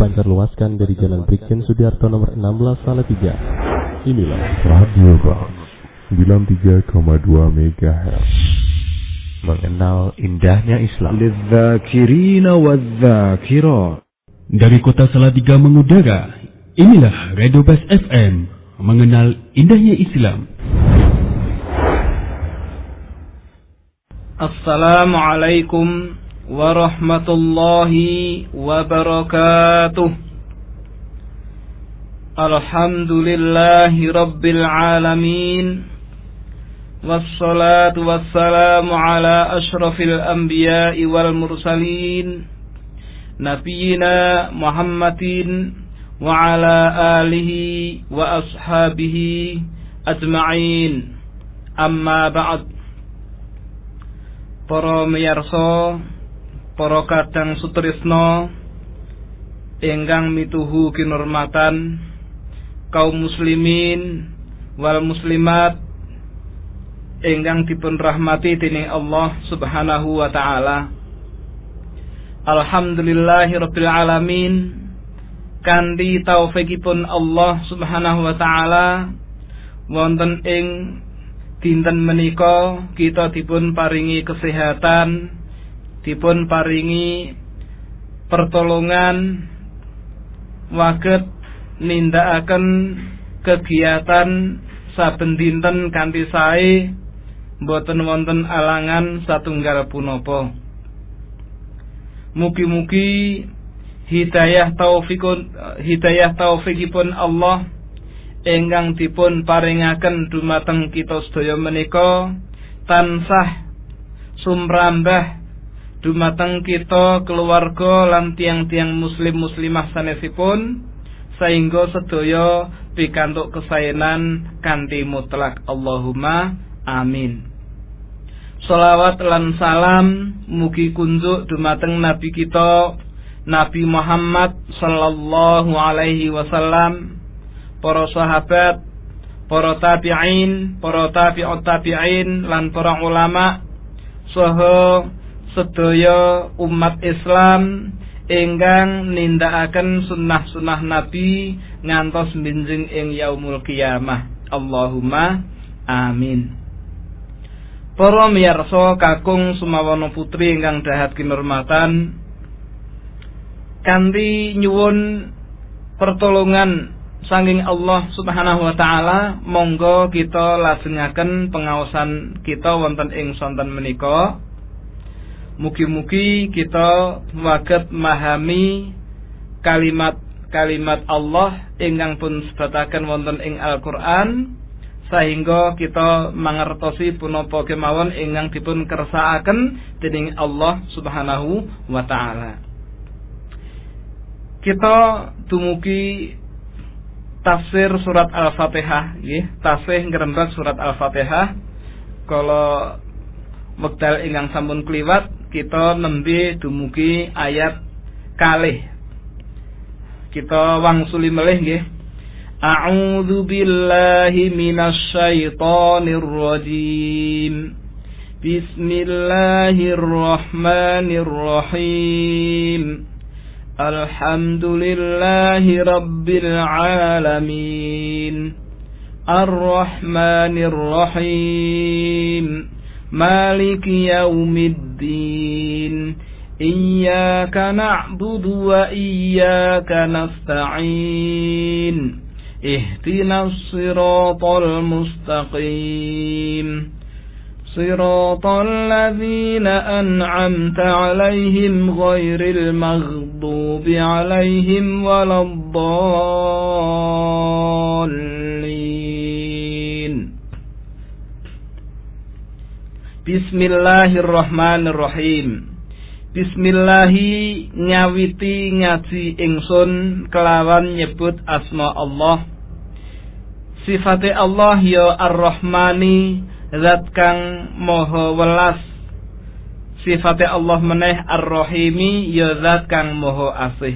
dipancarluaskan dari Jalan Brigjen Sudiarto nomor 16 Salatiga. Inilah Radio Bang 93,2 MHz. Mengenal indahnya Islam. Dari kota Salatiga mengudara, inilah Radio Best FM. Mengenal indahnya Islam. Assalamualaikum wabarakatuh. Alhamdulillahi rabbil alamin. Wassalatu wassalamu ala ashrafil anbiya'i wal mursalin. Nabiyyina Muhammadin wa ala alihi wa ashabihi ajma'in. Amma ba'd. para miyarsa para kadang sutrisno ingkang mituhu kinurmatan kaum muslimin wal muslimat ingkang dipun rahmati dening Allah Subhanahu wa taala. Alhamdulillahirabbil alamin kanthi taufikipun Allah Subhanahu wa taala wonten ing dinten menika kita dipun paringi kesehatan, dipun paringi pertolongan waget nindakaken kegiatan saben dinten kanthi sae boten wonten alangan satunggal punapa. Mugi-mugi hidayah taufikun hidayah taufikipun Allah ingkang dipun paringaken dumateng kita sedaya menika tansah sumrambah dumateng kita keluarga lan tiang-tiang muslim muslimah sanesipun sehingga sedaya pikantuk kesaenan kanthi mutlak Allahumma amin. Salawat lan salam mugi kunjuk dumateng nabi kita Nabi Muhammad sallallahu alaihi wasallam para sahabat, para tabi'in, para tabi'ut tabi'in lan para ulama saha sedaya umat Islam ingkang nindakaken sunnah-sunnah Nabi ngantos benjing ing yaumul kiamah. Allahumma amin. Para miyarsa kakung sumawana putri ingkang dahat kinurmatan kanthi nyuwun pertolongan sanging Allah Subhanahu wa taala monggo kita lajengaken pengaosan kita wonten ing sonten menika mugi-mugi kita waget memahami kalimat-kalimat Allah ingkang pun sebataken wonten ing Al-Qur'an sehingga kita mangertosi punapa kemawon ingkang dipun kersakaken dening Allah Subhanahu wa taala. Kita dumugi tafsir surat Al-Fatihah nggih tasih ngrembak surat Al-Fatihah. Kalau wekdal ingkang sampun kliwat kita nembe dumugi ayat kalih. Kita wangsuli melih nggih. A'udzu billahi minasy syaithanir rajim Bismillahirrahmanirrahim. Alhamdulillahi rabbil alamin. Ar-Rahmanir Rahim مالك يوم الدين. إياك نعبد وإياك نستعين. اهدنا الصراط المستقيم. صراط الذين أنعمت عليهم غير المغضوب عليهم ولا الضالين. Bismillahirrahmanirrahim. Bismillahi nyawiti ngaji ingsun kelawan nyebut asma Allah. Sifate Allah ya Ar-Rahmani zat kang moho welas. Sifate Allah meneh Ar-Rahimi ya zat kang moho asih.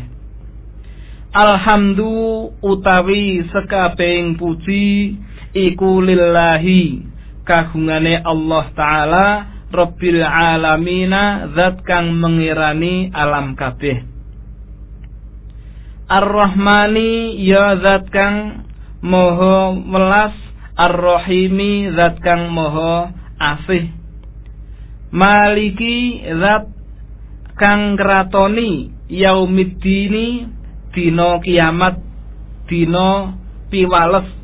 Alhamdu utawi sekabeng puji iku lillahi kagungane Allah taala Rabbil alamina zat kang mengirani alam kabeh. Ar-Rahmani ya zat kang moho melas Ar-Rahimi zat kang moho asih. Maliki zat kang kratoni yaumiddini dina kiamat dina piwales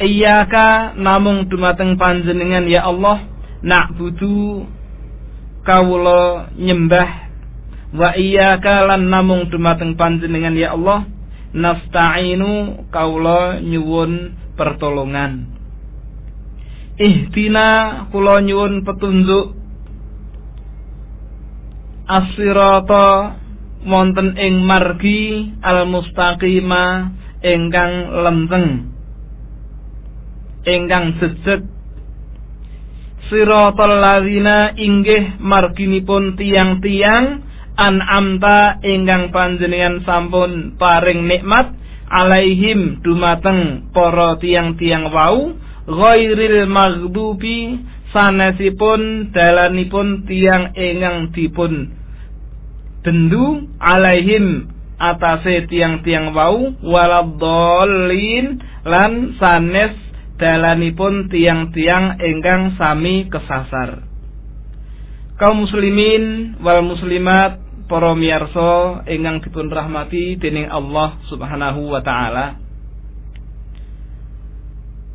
Iyaka namung dumateng panjenengan ya Allah na'budu kawula nyembah. Wa iyyaka lan namung dumateng panjenengan ya Allah nasta'inu kaula nyuwun pertolongan. Ihdina kula nyuwun petunjuk. Asirata wonten ing margi al mustaqima ingkang lenteng ingkang jejeg. Siratal ladzina inggih marginipun tiang-tiang an'amta ingkang panjenengan sampun paring nikmat alaihim dumateng para tiang-tiang wau ghairil maghdubi sanesipun dalanipun tiang ingkang dipun bendu alaihim atase tiang-tiang wau waladhdallin lan sanes dalanipun tiang-tiang ingkang sami kesasar kaum muslimin wal muslimat para miyarsa ingkang dipun rahmati dening Allah Subhanahu wa taala.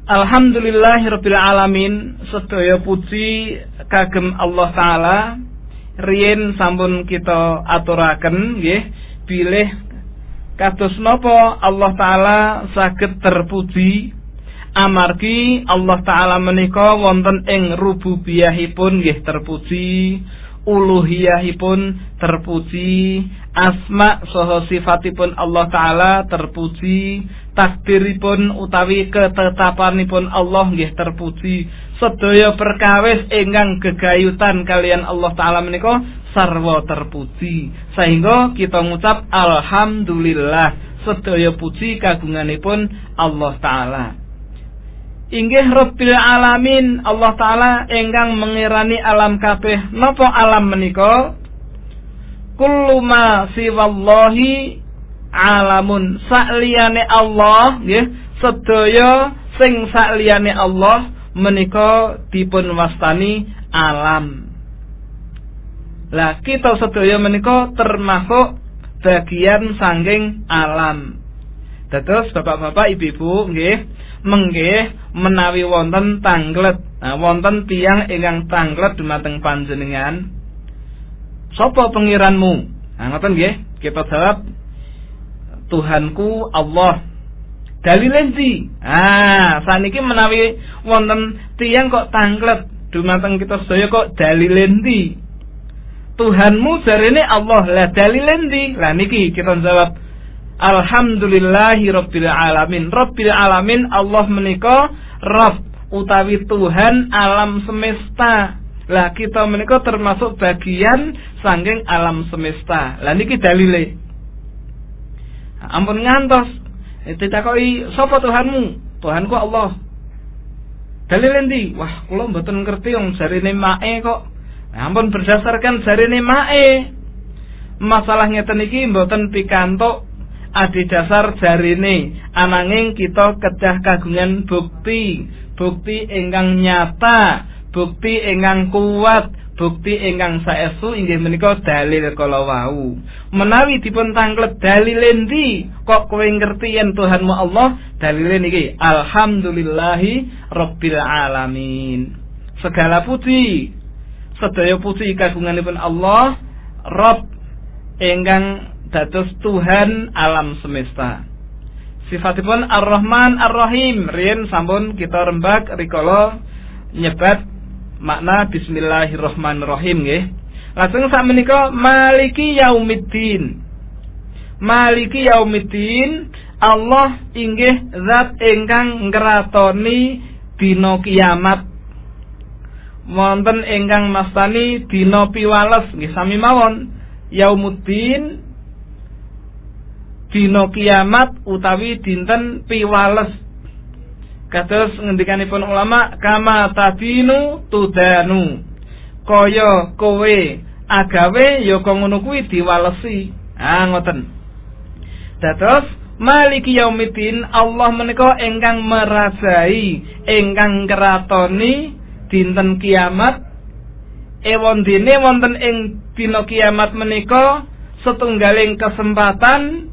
Alhamdulillahirabbil alamin sedaya puji kagem Allah taala riyen sampun kita aturaken nggih bilih kados napa Allah taala saged terpuji amargi Allah taala menika wonten ing rububiyahipun nggih terpuji uluhiyahipun terpuji asma saha sifatipun Allah taala terpuji takdiripun utawi ketetapanipun Allah nggih terpuji. Sedaya perkawis ingkang gegayutan kalian Allah taala menika sarwa terpuji. Sehingga kita ngucap alhamdulillah sedaya puji kagunganipun Allah taala inggih Rabbil alamin. Allah taala ingkang mengirani alam kabeh. Napa alam menika? Kullu ma siwallahi alamun. Sakliyane Allah nggih sedaya sing sakliyane Allah menika dipun wastani alam. Lah kita sedaya menika termasuk bagian sangking alam Dados bapak-bapak ibu-ibu nggih menggih menawi wonten tanglet. Nah, wonten tiang ingkang tanglet dumateng panjenengan. Sapa pengiranmu? Nah ngoten nggih kita jawab Tuhanku Allah. Dalil endi? Ah saniki menawi wonten tiang kok tanglet dumateng kita sedaya kok dalil endi? Tuhanmu jarene Allah. Lah dalil endi? Lah niki kita jawab Alhamdulillahi Rabbil Alamin. Rabbil Alamin Allah menika Rabb utawi Tuhan alam semesta. Lah kita menika termasuk bagian sangking alam semesta. Lah niki dalile. Ampun ngantos. Ditakoki sapa Tuhanmu? Tuhanku Allah. Dalil endi? Wah kula mboten ngerti wong jarine mae kok. Ampun berdasarkan jarine mae. Masalah ngeten iki mboten pikantuk adi dasar jarine ananging kita kedah kagungan bukti bukti ingkang nyata bukti ingkang kuat bukti ingkang saestu inggih menika dalil kala wau. Menawi dipun tanglet dalil endi kok kowe ngerti yen Tuhanmu Allah? Dalile niki alhamdulillahi rabbil alamin. Segala puji sedaya puji kagunganipun Allah Rabb ingkang dados Tuhan alam semesta. Sifatipun Ar-Rahman Ar-Rahim. Rien sampun kita rembak rikala nyebat makna Bismillahirrahmanirrahim nggih. Lajeng sak menika Maliki Yaumiddin. Maliki Yaumiddin Allah inggih zat ingkang ngratoni dina kiamat. Wonten ingkang mastani dina piwales nggih sami mawon. Yaumuddin dina kiamat utawi dinten piwales. Kados ngendikanipun ulama kama tadinu tudanu. Kaya kowe agawe ya kok ngono kuwi diwalesi. Ah ngoten. Dados Maliki yaumiddin Allah menika ingkang merajai ingkang keratoni dinten kiamat. Ewon dene wonten ing dina kiamat menika setunggaling kesempatan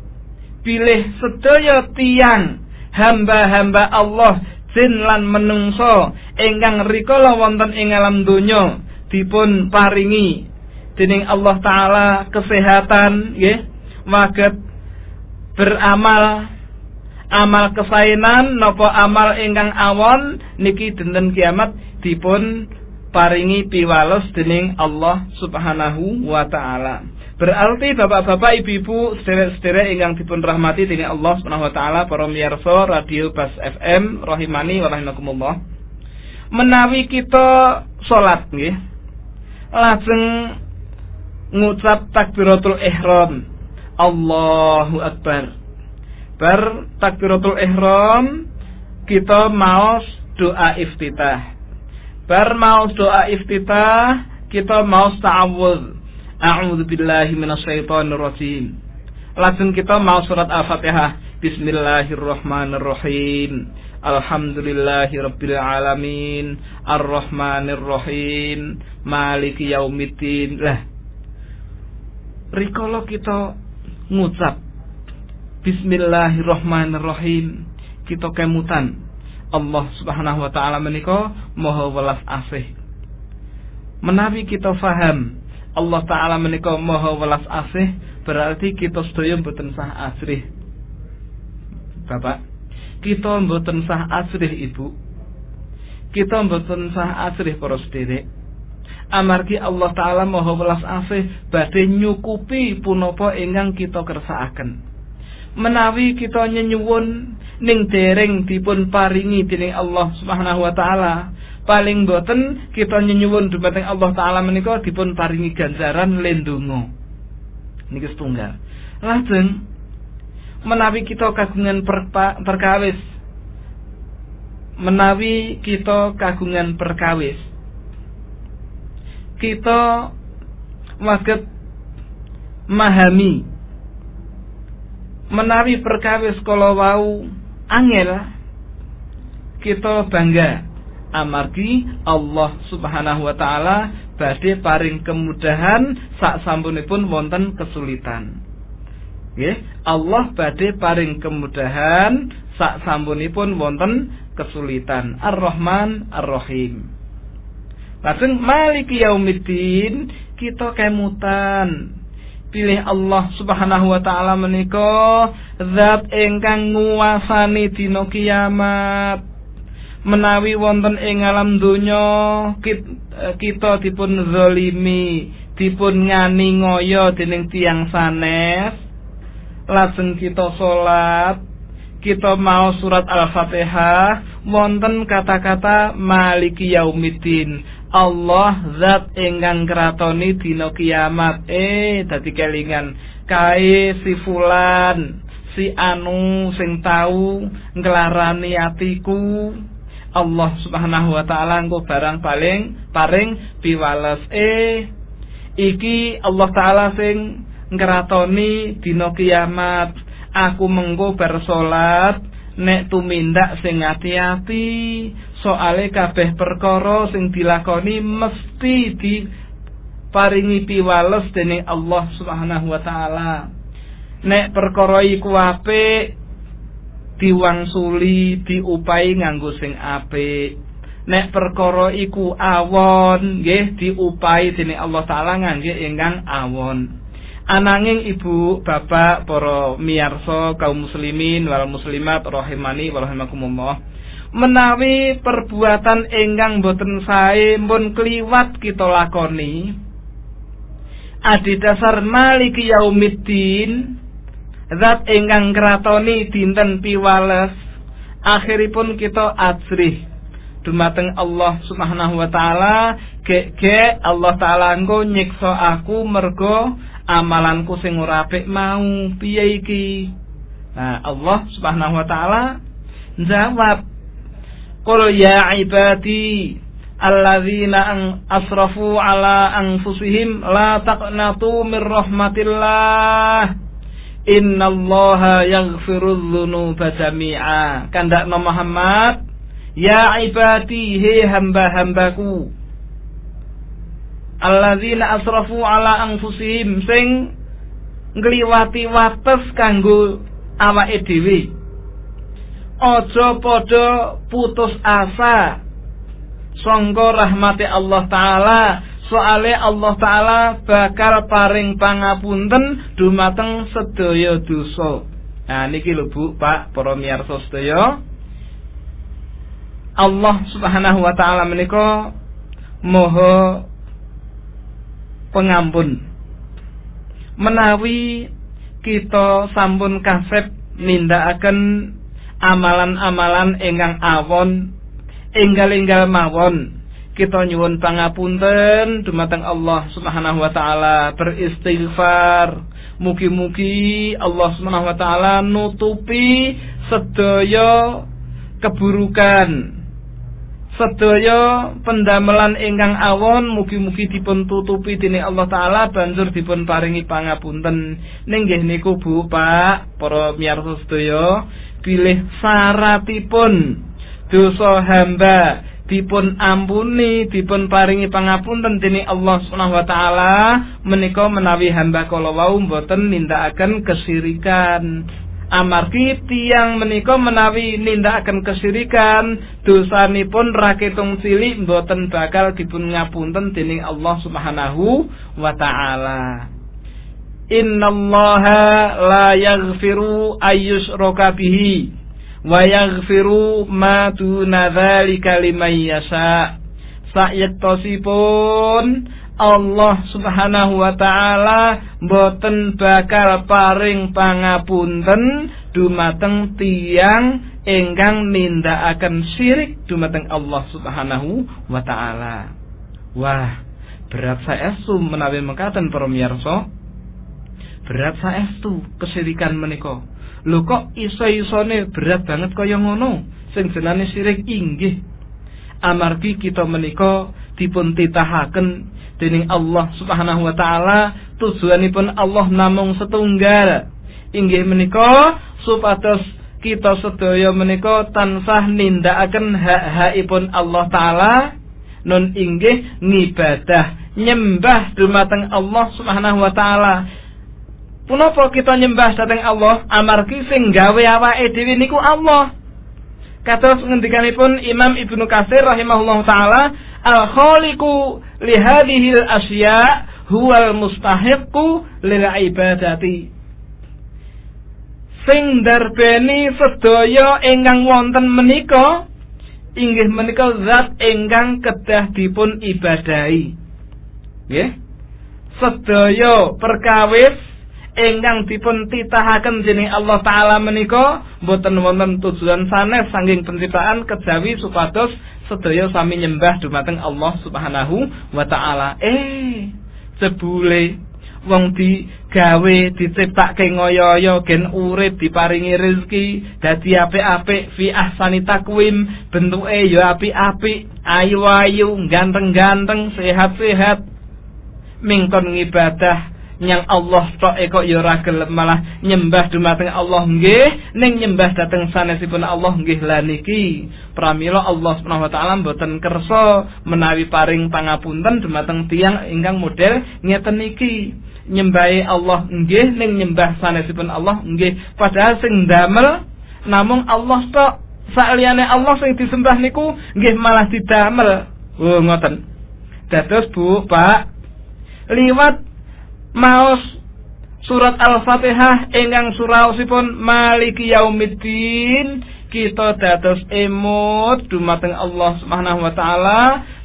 pilih sedaya tiang hamba-hamba Allah jin lan menungso ingkang rikala wonten ing alam donya dipun paringi dening Allah taala kesehatan nggih waget beramal amal kesainan nopo amal ingkang awon niki dinten kiamat dipun paringi piwales dening Allah Subhanahu wa taala. Berarti bapak-bapak, ibu-ibu, sederek-sederek ingkang dipun rahmati dening Allah Subhanahu wa taala para miyarsa radio Bas FM rahimani wa rahimakumullah. Menawi kita salat nggih lajeng ngucap takbiratul ihram Allahu Akbar. Bar takbiratul ihram kita mau doa iftitah. Bar mau doa iftitah kita mau ta'awudz. A'udzu billahi minasyaitonir rajim. Langsung kita mau surat Al-Fatihah. Bismillahirrahmanirrahim. Alhamdulillahi rabbil alamin. Arrahmanir rahim. Maliki yaumiddin. Lah. Rikala kita ngucap Bismillahirrahmanirrahim kita kemutan Allah Subhanahu wa taala menika maha welas asih menawi kita faham Allah taala menika maha welas asih berarti kita sedaya mboten sah asrih. Bapak kita mboten sah asrih Ibu. Kita mboten sah asrih para sederek amargi Allah taala maha welas asih badhe nyukupi punapa ingkang kita kersakaken. Menawi kita nyenyuwun ning dereng dipun paringi dening Allah Subhanahu wa taala paling boten kita nyenyuwun dumateng Allah taala menika dipun paringi ganjaran lendungo niki setunggal lajeng menawi kita kagungan perkawis menawi kita kagungan perkawis kita waget mahami menawi perkawis kala wau angel kita bangga amargi Allah Subhanahu wa taala badhe paring kemudahan sak sampunipun wonten kesulitan. Nggih, Allah badhe paring kemudahan sak sampunipun wonten kesulitan. Ar-Rahman Ar-Rahim. Lajeng maliki yaumiddin kita kemutan pilih Allah Subhanahu wa taala menika zat ingkang nguasani dina kiamat menawi wonten ing alam donya kita dipun zalimi dipun ngani ngoyo dening tiang sanes. Lajeng kita salat kita mau surat Al-Fatihah wonten kata-kata maliki yaumiddin. Allah zat ingkang kratoni dina kiamat. Eh dadi kelingan. Kae si fulan si anu sing tau nglarani atiku Allah Subhanahu wa taala engko barang paling paring piwales. Eh iki Allah taala sing ngratoni dina kiamat. Aku mengko bar salat nek tumindak sing ati-ati. Soale kabeh perkara sing dilakoni mesti di paringi piwales dening Allah Subhanahu wa taala. Nek perkara iku apik diwangsuli diupai nganggo sing apik. Nek perkara iku awon nggih diupai dening Allah taala ngangge ingkang awon. Ananging ibu, bapak, para miyarsa kaum muslimin wal muslimat rahimani wa rahimakumullah menawi perbuatan ingkang boten sae pun kliwat kita lakoni adi dasar maliki yaumiddin zat ingkang kratoni dinten piwales. Akhiripun kita ajrih. Dumateng Allah Subhanahu wa taala. Gek Allah taala engko nyiksa aku mergo amalanku sing ora apik mau. Piye iki? Nah Allah Subhanahu wa taala jawab Qul ya ibadi alladzina asrafu ala anfusihim la taqnatu min rahmatillah. Innallaha yaghfirudz dzunuba jami'a. Kandakno Muhammad ya ibadi he hamba-hambaku alladzina asrafu ala anfusihim sing ngliwati wates kanggo awake dhewe. Aja padha putus asa. Sangka rahmati Allah taala soale Allah taala bakal paring pangapunten dumateng sedaya dosa. Nah niki lho Bu Pak para miyarsa sedaya. Allah Subhanahu wa taala menika moho pengampun. Menawi kita sampun kasep nindakaken amalan-amalan ingkang awon enggal-enggal mawon kita nyuwun pangapunten. Dumateng Allah Subhanahu wa taala beristighfar. Mugi-mugi Allah Subhanahu wa taala nutupi sedaya keburukan. Sedaya pendamelan ingkang awon mugi-mugi dipun tutupi dening Allah taala. Banjur dipun paringi pangapunten. Ninggih niku Bu Pak para miyarsa sedaya bilih syaratipun dosa hamba dipun ampuni dipun paringi pangapunten dening Allah Subhanahu wa taala menika menawi hamba kala wau mboten nindakaken kesirikan. Amargi tiang menika menawi nindakaken kesirikan dosanipun raketung cilik mboten bakal dipun ngapunten dening Allah Subhanahu wa taala. Innallaha la yaghfiru ayyushraka bihi wa yaghfiru ma duna dzalika liman yasha sayektosipun Allah Subhanahu wa taala boten bakal paring pangapunten dumateng tiang ingkang nindakaken syirik dumateng Allah Subhanahu wa taala. Wah, berat saestu menawi mekaten para miyarsa. Berat saestu kesirikan menika. Lho kok iso-isone berat banget kaya ngono? Sing jenenge syirik inggih. Amargi kita menika dipun titahaken dening Allah Subhanahu wa taala tujuanipun Allah namung setunggal inggih menika supados kita sedaya menika tansah nindakaken hak-hakipun Allah taala nun inggih ngibadah nyembah dumateng Allah Subhanahu wa taala Punapa kita nyembah dhateng Allah amargi sing gawe awake dhewe niku Allah? Kados ngendikanipun Imam Ibnu Katsir rahimahullah taala al khaliqu li hadhihi al asya huwa al mustahiqu lil ibadati. Sing darbeni sedaya ingkang wonten menika inggih menika zat ingkang kedah dipun ibadahi. Nggih. Sedaya perkawis ingkang dipun titahaken dening Allah taala menika boten wonten tujuan sanes saking penciptaan kejawi supados sedaya sami nyembah dumateng Allah Subhanahu wa taala. Eh, jebule wong digawe diciptakke ngoyo-oyo gen urip diparingi rezeki dadi apik-apik fi ahsani takwim bentuke ya apik-apik ayu-ayu ganteng-ganteng sehat-sehat mingkon ngibadah nyang Allah tok e kok ya ora malah nyembah dumateng Allah nggih ning nyembah dhateng sanesipun Allah nggih. Lan niki pramila Allah Subhanahu wa taala mboten kersa menawi paring pangapunten dumateng tiyang ingkang model ngeten niki nyembahi Allah nggih ning nyembah sanesipun Allah nggih. Padahal sing damel namung Allah tok sakliyane Allah sing disembah niku nggih malah didamel. Oh ngoten. Dados Bu Pak liwat maos surat Al-Fatihah ingkang suraosipun Maliki Yaumiddin kita dados emut dumateng Allah Subhanahu wa taala.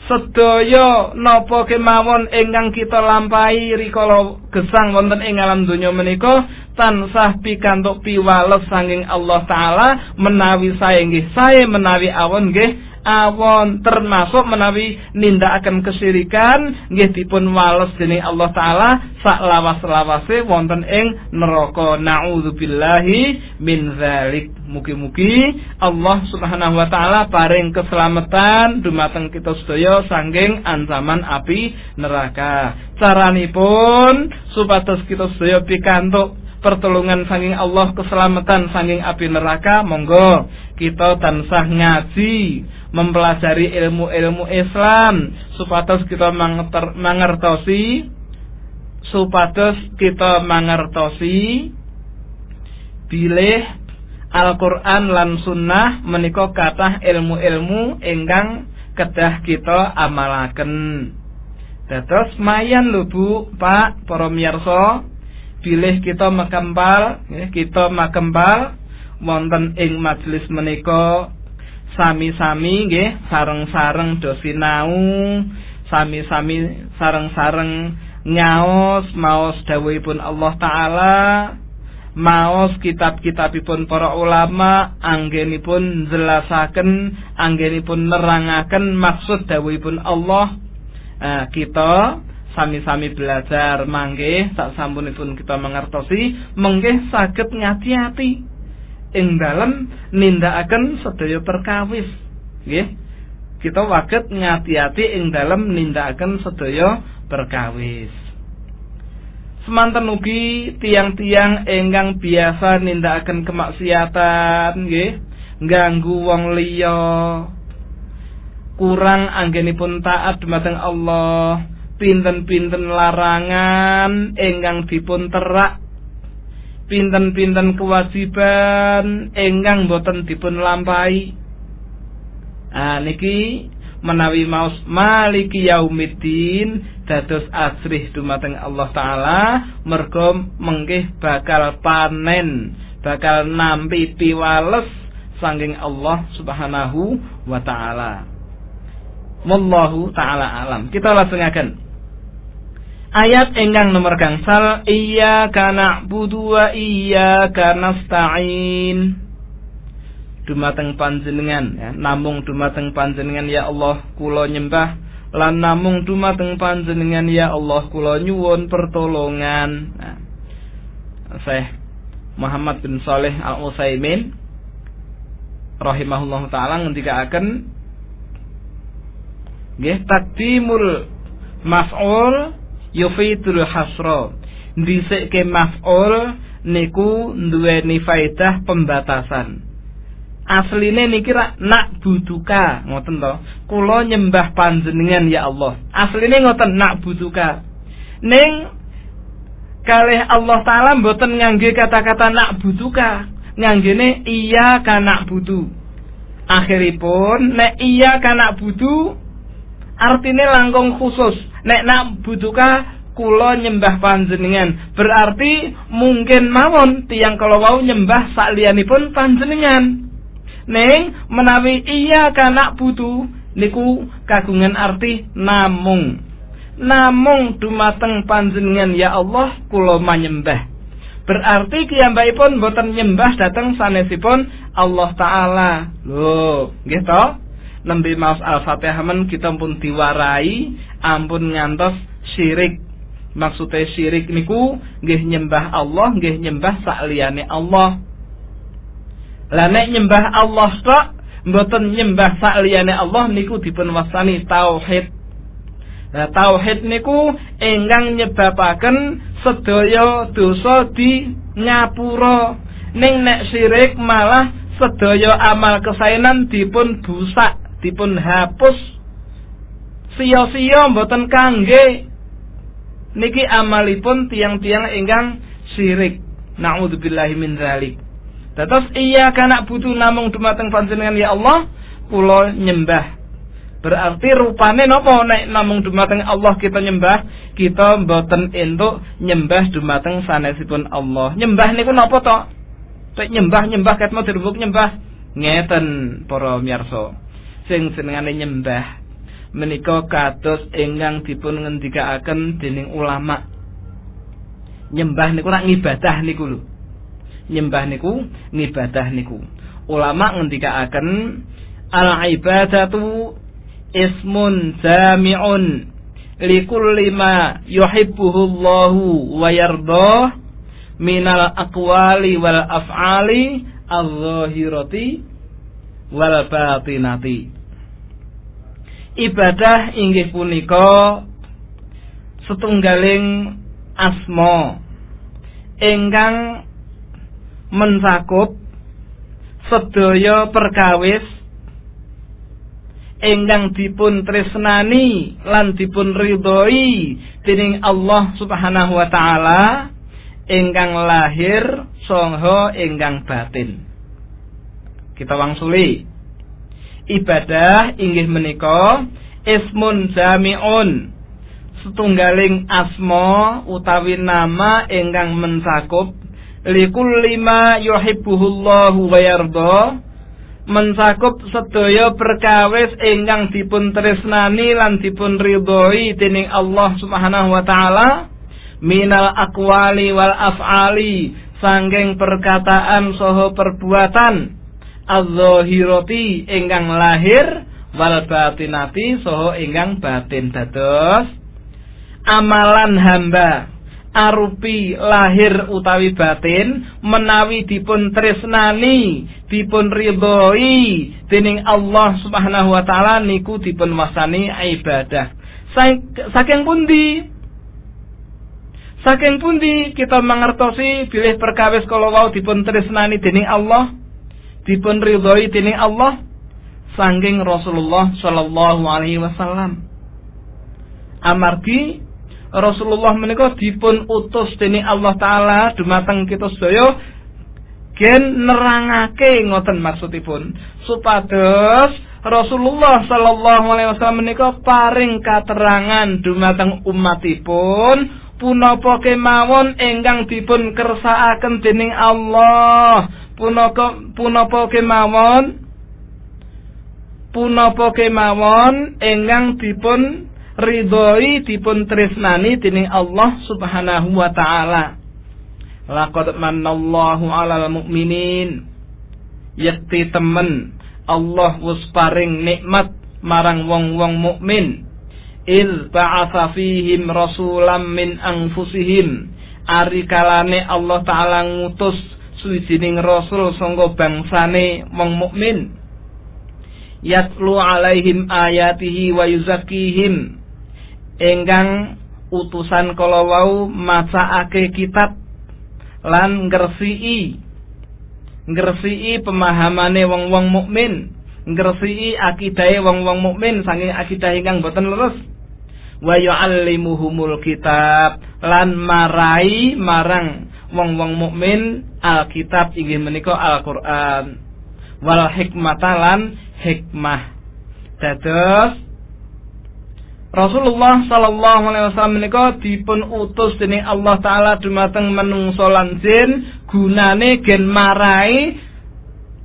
Sedaya napa kemawon ingkang kita lampahi rikala gesang wonten ing alam donya menika tansah pikantuk piwales sanging Allah taala menawi sae nggih sae menawi awon nggih awon termasuk menawi nindakaken kesirikan nggih dipun wales dening Allah taala sak lawas-lawase wonten ing neraka. Naudzubillahi min zalik mugi-mugi Allah Subhanahu wa taala paring keselamatan dumateng kita sedaya sanging ancaman api neraka. Caranipun supados kita sedaya pikantuk pertolongan saking Allah, keselamatan saking api neraka, monggo kita tansah ngaji, mempelajari ilmu-ilmu Islam supados kita mangertosi supados kita mangertosi bilih Al-Qur'an lan sunnah menika kathah ilmu-ilmu ingkang kedah kita amalaken. Dados mayan lho Bu, Pak, para miyarsa, bilih kita makembal, ya, kita makembal wonten ing majelis menika. Sami-sami nggih sareng-sareng do sinau, sami-sami sareng-sareng nyaos maos dawuhipun Allah taala maos kitab-kitabipun para ulama anggenipun jelasaken anggenipun nerangaken maksud dawuhipun Allah. Nah, kita sami-sami belajar mangke sak sampunipun kita mengertosi mengke saged ngati-ati ing dalem nindakaken sedaya perkawis nggih kita waget ngati-ati ing dalem nindakaken sedaya perkawis. Semanten ugi tiang-tiang enggang biasa nindakaken kemaksiatan nggih, ganggu wong liya. Kurang anggenipun taat dumateng Allah, pinten-pinten larangan enggang dipun terak pinten-pinten kewajiban enggang boten dipun lampahi. Ah niki menawi maus maliki yaumiddin dados asrih dumateng Allah taala mergo menggih bakal panen bakal nampi piwales sanging Allah Subhanahu wa taala. Wallahu taala alam. Kita langsungaken. Ayat enggang nomor gangsal iya kana budu wa iya kana nasta'in dumateng panjenengan ya, namung dumateng panjenengan ya Allah kula nyembah. Lan namung dumateng panjenengan ya Allah kula nyuwun pertolongan. Nah, Syekh Muhammad bin Saleh Al Utsaimin rahimahullah taala ngendikaaken nggih takdimul maf'ul yufidul hasra. Ndhisikake maf'ul niku duweni faedah pembatasan. Asline niki rak nak buduka ngoten to. Kula nyembah panjenengan ya Allah. Asline ngoten nak buduka ning kalih Allah taala mboten ngangge kata-kata nak buduka nganggene iya kanak budu akhiripun nek iya kanak budu artine langkung khusus nek nak buduka kula nyembah panjenengan berarti mungkin mawon tiang kalau mau nyembah saklianipun panjenengan Neng menawi iya kanak butuh niku kagungan arti namung. Namung dumateng panjenengan ya Allah kula manyembah. Berarti kiyambakipun boten nyembah dateng sanesipun Allah taala. Lho, to? Nembe maos Al-Fatihah men kita pun diwarai ampun ngantos syirik. Maksudnya syirik niku nggih nyembah Allah, nggih nyembah sakliyane Allah. Lah nek nyembah Allah tok mboten nyembah sakliyane Allah niku dipun wasani tauhid. Lah tauhid niku ingkang nyebabaken sedaya dosa di ngapura. Ning nek syirik malah sedaya amal kesaenan dipun busak, dipun hapus. Sia-sia mboten kangge niki amalipun tiang-tiang ingkang syirik. Nauzubillahi min dzalik. Dados iya kana butuh namung dumateng panjenengan ya Allah kula nyembah. Berarti rupane napa nek namung dumateng Allah kita nyembah, kita mboten entuk nyembah dumateng sanesipun Allah. Nyembah niku napa to? Tek nyembah-nyembah ket mau dirubuk nyembah. Ngeten para miyarsa. Sing senengane nyembah. Menika kados ingkang dipun ngendikaaken dening ulama. Nyembah niku rak ngibadah niku lho. Nyembah niku ngibadah niku. Ulama ngendikaaken al ibadatu ismun jami'un likulli ma yuhibbuhu Allahu wa yardah minal aqwali wal af'ali al-zahirati wal batinati ibadah inggih punika setunggaling asma ingkang mencakup sedaya perkawis ingkang dipun tresnani lan dipun ridhoi dening Allah Subhanahu wa taala ingkang lahir saha ingkang batin. Kita wangsuli. Ibadah inggih menika ismun jami'un setunggaling asma utawi nama ingkang mencakup likulli ma yuhibbuhullahu wa yarda mencakup sedaya perkawis ingkang dipun tresnani lan dipun ridhoi dening Allah Subhanahu wa taala minal aqwali wal af'ali sangking perkataan soho perbuatan az-zahirati ingkang lahir wal batinati soho ingkang batin dados. Amalan hamba arupi lahir utawi batin menawi dipun tresnani dipun ridhoi dening Allah Subhanahu wa taala niku dipun wasani ibadah. Saking pundi? Saking pundi kita mangertosi bilih perkawis kalau wau dipun tresnani dening Allah dipun ridhoi dening Allah saking Rasulullah sallallahu alaihi wasallam. Amargi Rasulullah menika dipun utus dening Allah taala dumateng kita sedaya gen nerangake ngoten maksudipun. Supados Rasulullah sallallahu alaihi wasallam menika paring katerangan dumateng umatipun punapa kemawon ingkang dipun kersakaken dening Allah punapa punapa kemawon punapa kemawon ingkang dipun ridhoi dipun tresnani dening Allah Subhanahu wa taala. Laqad manallahu 'alal mu'minin. Yakti temen Allah wis paring nikmat marang wong-wong mukmin. Il ba'atha fihim rasulam min anfusihim. Ari kalane Allah taala ngutus suwijining rasul sangga bangsane wong mukmin. Yatlu alaihim ayatihi wa yuzakkihim. Ingkang utusan kala wau macaake kitab lan ngresiki. Ngresiki pemahamane wong-wong mukmin. Ngresiki akidahe wong-wong mukmin saking akidah ingkang boten leres. Wa yu'allimuhumul kitab lan marai marang wong-wong mukmin alkitab inggih menika Al-Qur'an. Wal hikmata lan hikmah. Dados Rasulullah sallallahu alaihi wasallam menika dipun utus dening Allah taala dumateng menungso lan jin gunane gen marai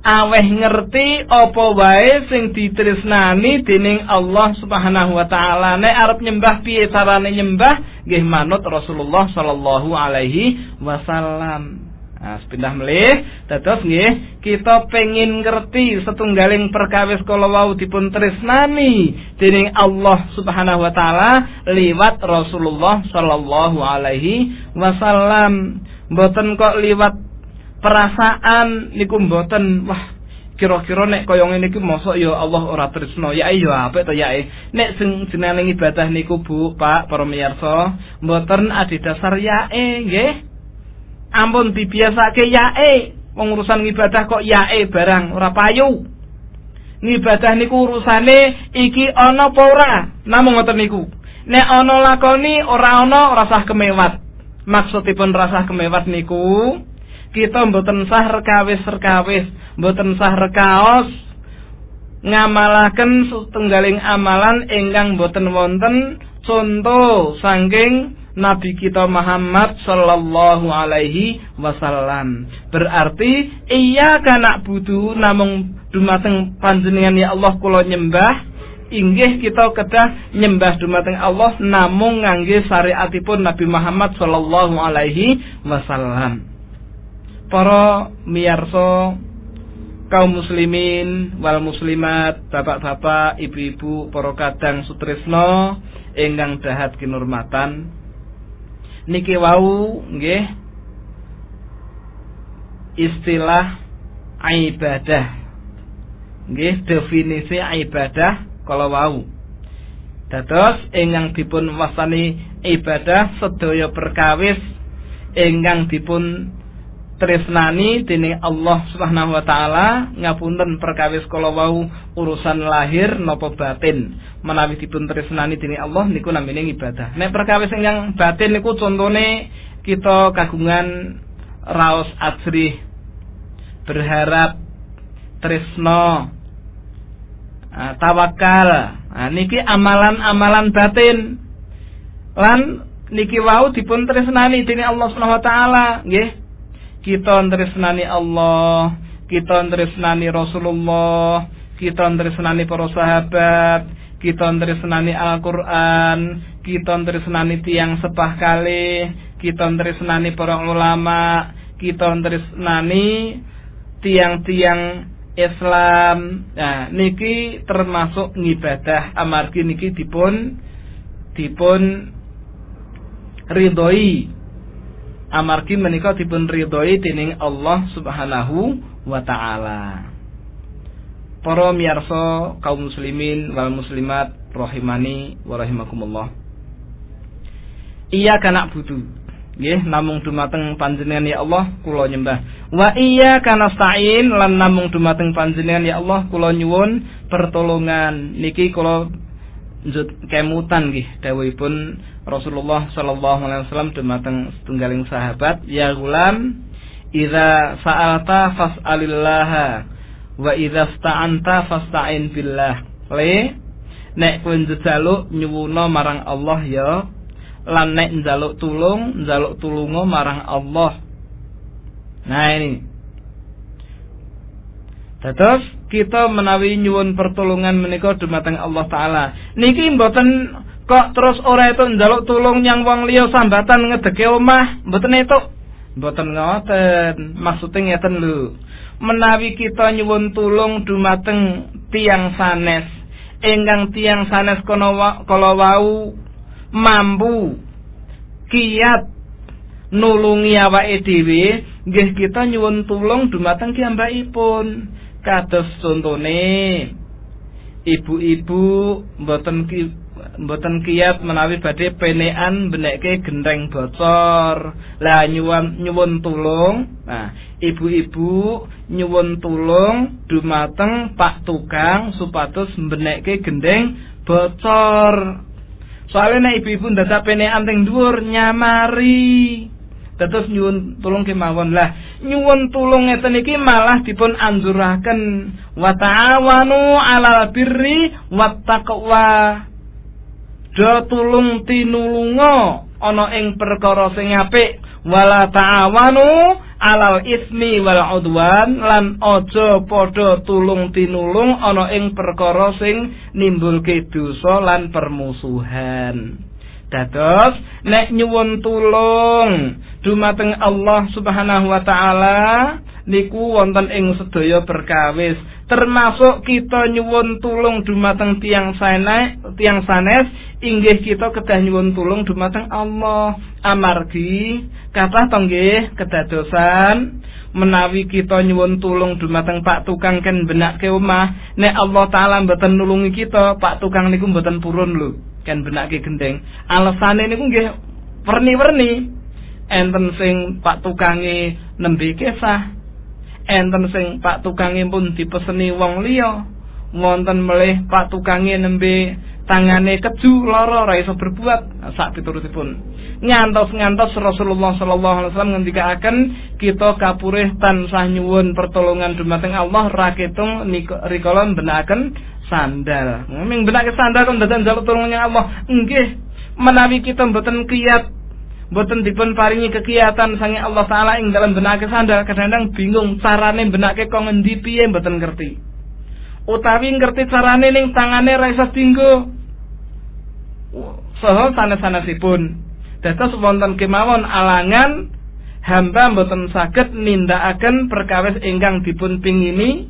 aweh ngerti apa wae sing ditresnani dening Allah Subhanahu wa taala. Nek arep nyembah piye carane nyembah? Nggih manut Rasulullah sallallahu alaihi wasallam Nah, sepindah melih, dados nggih, kita pengin ngerti setunggaling perkawis kala wau dipun tresnani dening Allah Subhanahu wa taala liwat Rasulullah sallallahu alaihi wasallam. Mboten kok liwat perasaan niku mboten wah kira-kira nek kaya ngene iki mosok ya Allah ora tresno. Ya iya apik to ya nek sing jenenge ibadah niku Bu Pak para miyarsa mboten adhedhasar yae nggih ampun dibiasake yae wong urusan ngibadah kok yae barang ora payu. Ngibadah niku urusane iki ana apa ora? Namung ngoten niku. Nek ana lakoni ora ana rasah kemewat. Maksudipun rasah kemewat niku kita mboten sah rekawis-rekawis mboten sah rekaos ngamalaken setunggaling amalan ingkang boten wonten. Contoh saking Nabi kita Muhammad sallallahu alaihi wasallam. Berarti iya kana budu namung dumateng panjenengan ya Allah kula nyembah inggih kita kedah nyembah dumateng Allah namung ngangge syariatipun Nabi Muhammad sallallahu alaihi wasallam. Para miyarsa kaum muslimin wal muslimat, bapak-bapak, ibu-ibu, para kadang sutresno ingkang dahat kinurmatan niki wau nggih istilah ibadah. Nggih definisi ibadah kalau wau. Dados ingkang dipun wasani ibadah sedaya perkawis ingkang dipun tresnani dening Allah Subhanahu wa taala ngapunten perkawis kala wau urusan lahir napa batin. Menawi dipun tresnani dening Allah niku namine ibadah. Nek perkawis ingkang batin niku contone kita kagungan raos asri berharap tresno uh, tawakal. Nah, niki amalan-amalan batin. Lan niki wau dipun tresnani dening Allah Subhanahu wa taala nggih kita tresnani Allah kita tresnani Rasulullah kita tresnani para sahabat kita tresnani Al-Qur'an kita tresnani tiang sepah kali kita tresnani para ulama kita tresnani tiang-tiang Islam. Nah niki termasuk ngibadah amargi niki dipun dipun ridhoi amargi menika dipun ridhoi dening Allah Subhanahu wa taala. Para miyarsa kaum muslimin wal muslimat rahimani wa rahimakumullah. Iya kana butuh. Nggih, namung dumateng panjenengan ya Allah kula nyembah. Wa iya kana sa'in lan namung dumateng panjenengan ya Allah kula nyuwun pertolongan. Niki kula njut kemutan nggih dawuhipun Rasulullah sallallahu alaihi wasallam dumateng setunggaling sahabat ya gulam idza sa'alta fas'alillah wa idza sta'anta fasta'in billah. Le nek kowe njaluk nyuwuna marang Allah ya lan nek njaluk tulung njaluk tulunga marang Allah. Nah ini. Terus kita menawi nyuwun pertolongan menika dumateng Allah taala. Niki mboten kok terus ora itu njaluk tulung nyang wong liya sambatan ngedeke omah, mboten itu. Mboten ngoten. Maksudnya ngeten lho. Menawi kita nyuwun tulung dumateng tiang sanes, ingkang tiang sanes kono kala wau mampu kiat nulungi awake dhewe, nggih kita nyuwun tulung dumateng pun kados contone ibu-ibu mboten ki mboten kiat menawi badhe penekan benekke gendeng bocor. Lah nyuwun nyuwun tulung. Nah ibu-ibu nyuwun tulung dumateng Pak tukang supados benekke gendeng bocor. Soalnya nek ibu-ibu ndadak penekan teng dhuwur nyamari. Terus nyuwun tulung kemawon. Lah. Nyuwun tulung ngeten iki malah dipun anjuraken wa ta'awanu 'alal birri wat taqwa. Do tulung tinulunga ana ing perkara sing apik wala ta'awanu 'alal ismi wal udwan lan aja padha tulung tinulung ana ing perkara sing nimbulke dosa lan permusuhan. Dados nek nyuwun tulung dumateng Allah Subhanahu wa taala niku wonten ing sedaya perkawis. Termasuk kita nyuwun tulung dumateng tiang sanes tiang sanes inggih kita kedah nyuwun tulung dumateng Allah. Amargi kata tonggih kedadosan. Menawi kita nyuwun tulung dumateng Pak tukang ken benake omah nek Allah taala mboten nulungi kita Pak tukang niku mboten purun lho ken benake gendeng. Alasane niku nggih werni-werni. Enten sing Pak tukange nembe kesah enten sing Pak tukange pun dipeseni wong liya. Wonten melih Pak tukange nembe tangane keju lara ora iso berbuat. Sak piturutipun ngantos-ngantos Rasulullah sallallahu alaihi wasallam ngendikaaken kita kapurih tansah nyuwun pertolongan dumateng Allah. Ra ketung rikala benaken sandal. Ming benake sandal kok dadan jaluk tulungnya Allah. Nggih menawi kita mboten kiyat Boten dipun paringi kegiatan sange Allah taala ing dalam benake sandal kadang-kadang bingung carane benake kok ngendi piye mboten ngerti. Utawi ngerti carane ning tangane ra iso dinggo. Saha sanes-sanesipun. Dados wonten kemawon alangan hamba mboten saged nindakaken perkawis ingkang dipun pingini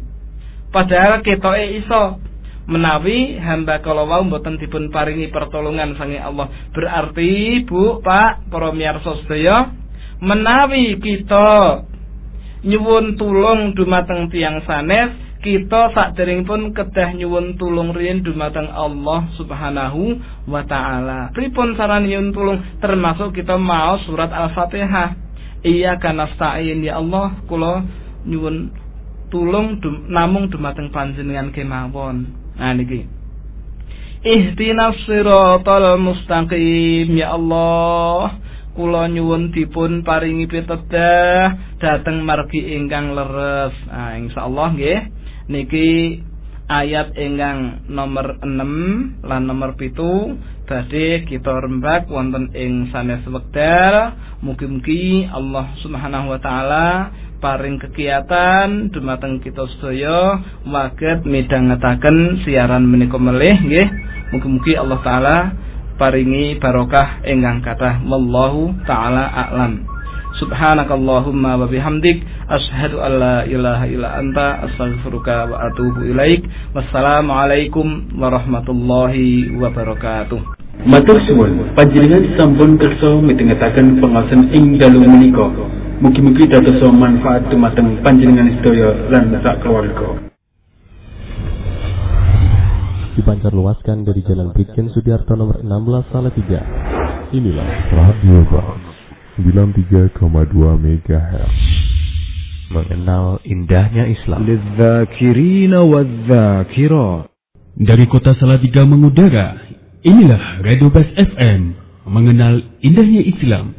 padahal ketoke iso menawi hamba kalau wau mboten dipun paringi pertolongan sange Allah. Berarti Bu, Pak, para miyarsa sedaya, menawi kita nyuwun tulung dumateng tiang sanes, kita pun kedah nyuwun tulung riyin dumateng Allah Subhanahu wa taala. Pripun saran nyuwun tulung termasuk kita mau surat Al-Fatihah. Iya kanastain ya Allah kula nyuwun tulung dum, namung dumateng panjenengan kemawon. Nah niki. Ihdinas siratal mustaqim ya Allah. Kula nyuwun dipun paringi pitedah dhateng margi ingkang leres. Nah insyaallah nggih niki ayat ingkang nomor 6 lan nomor pitu. Badhe kita rembak wonten ing sanes wekdal. Mugi-mugi Allah Subhanahu wa taala paring kegiatan dumateng kita sedaya waget midhangetaken siaran menika melih nggih. Mugi-mugi Allah taala paringi barokah ingkang kathah. Wallahu taala a'lam Subhanakallahumma wa bihamdik asyhadu an la ilaha illa anta astaghfiruka wa atubu ilaik. Wassalamualaikum warahmatullahi wabarakatuh. Matur suwun, panjenengan sampun kersa mitengetaken pengawasan ing dalu menika. Mugi-mugi dados manfaat dumateng panjenengan sedaya lan sak keluarga. Dipancar luaskan dari Jalan Brigjen Sudiarto nomor 16 Salatiga. Inilah Radio Box 93,2 MHz mengenal indahnya Islam. Dari kota Salatiga mengudara inilah Radio Bas FM mengenal indahnya Islam.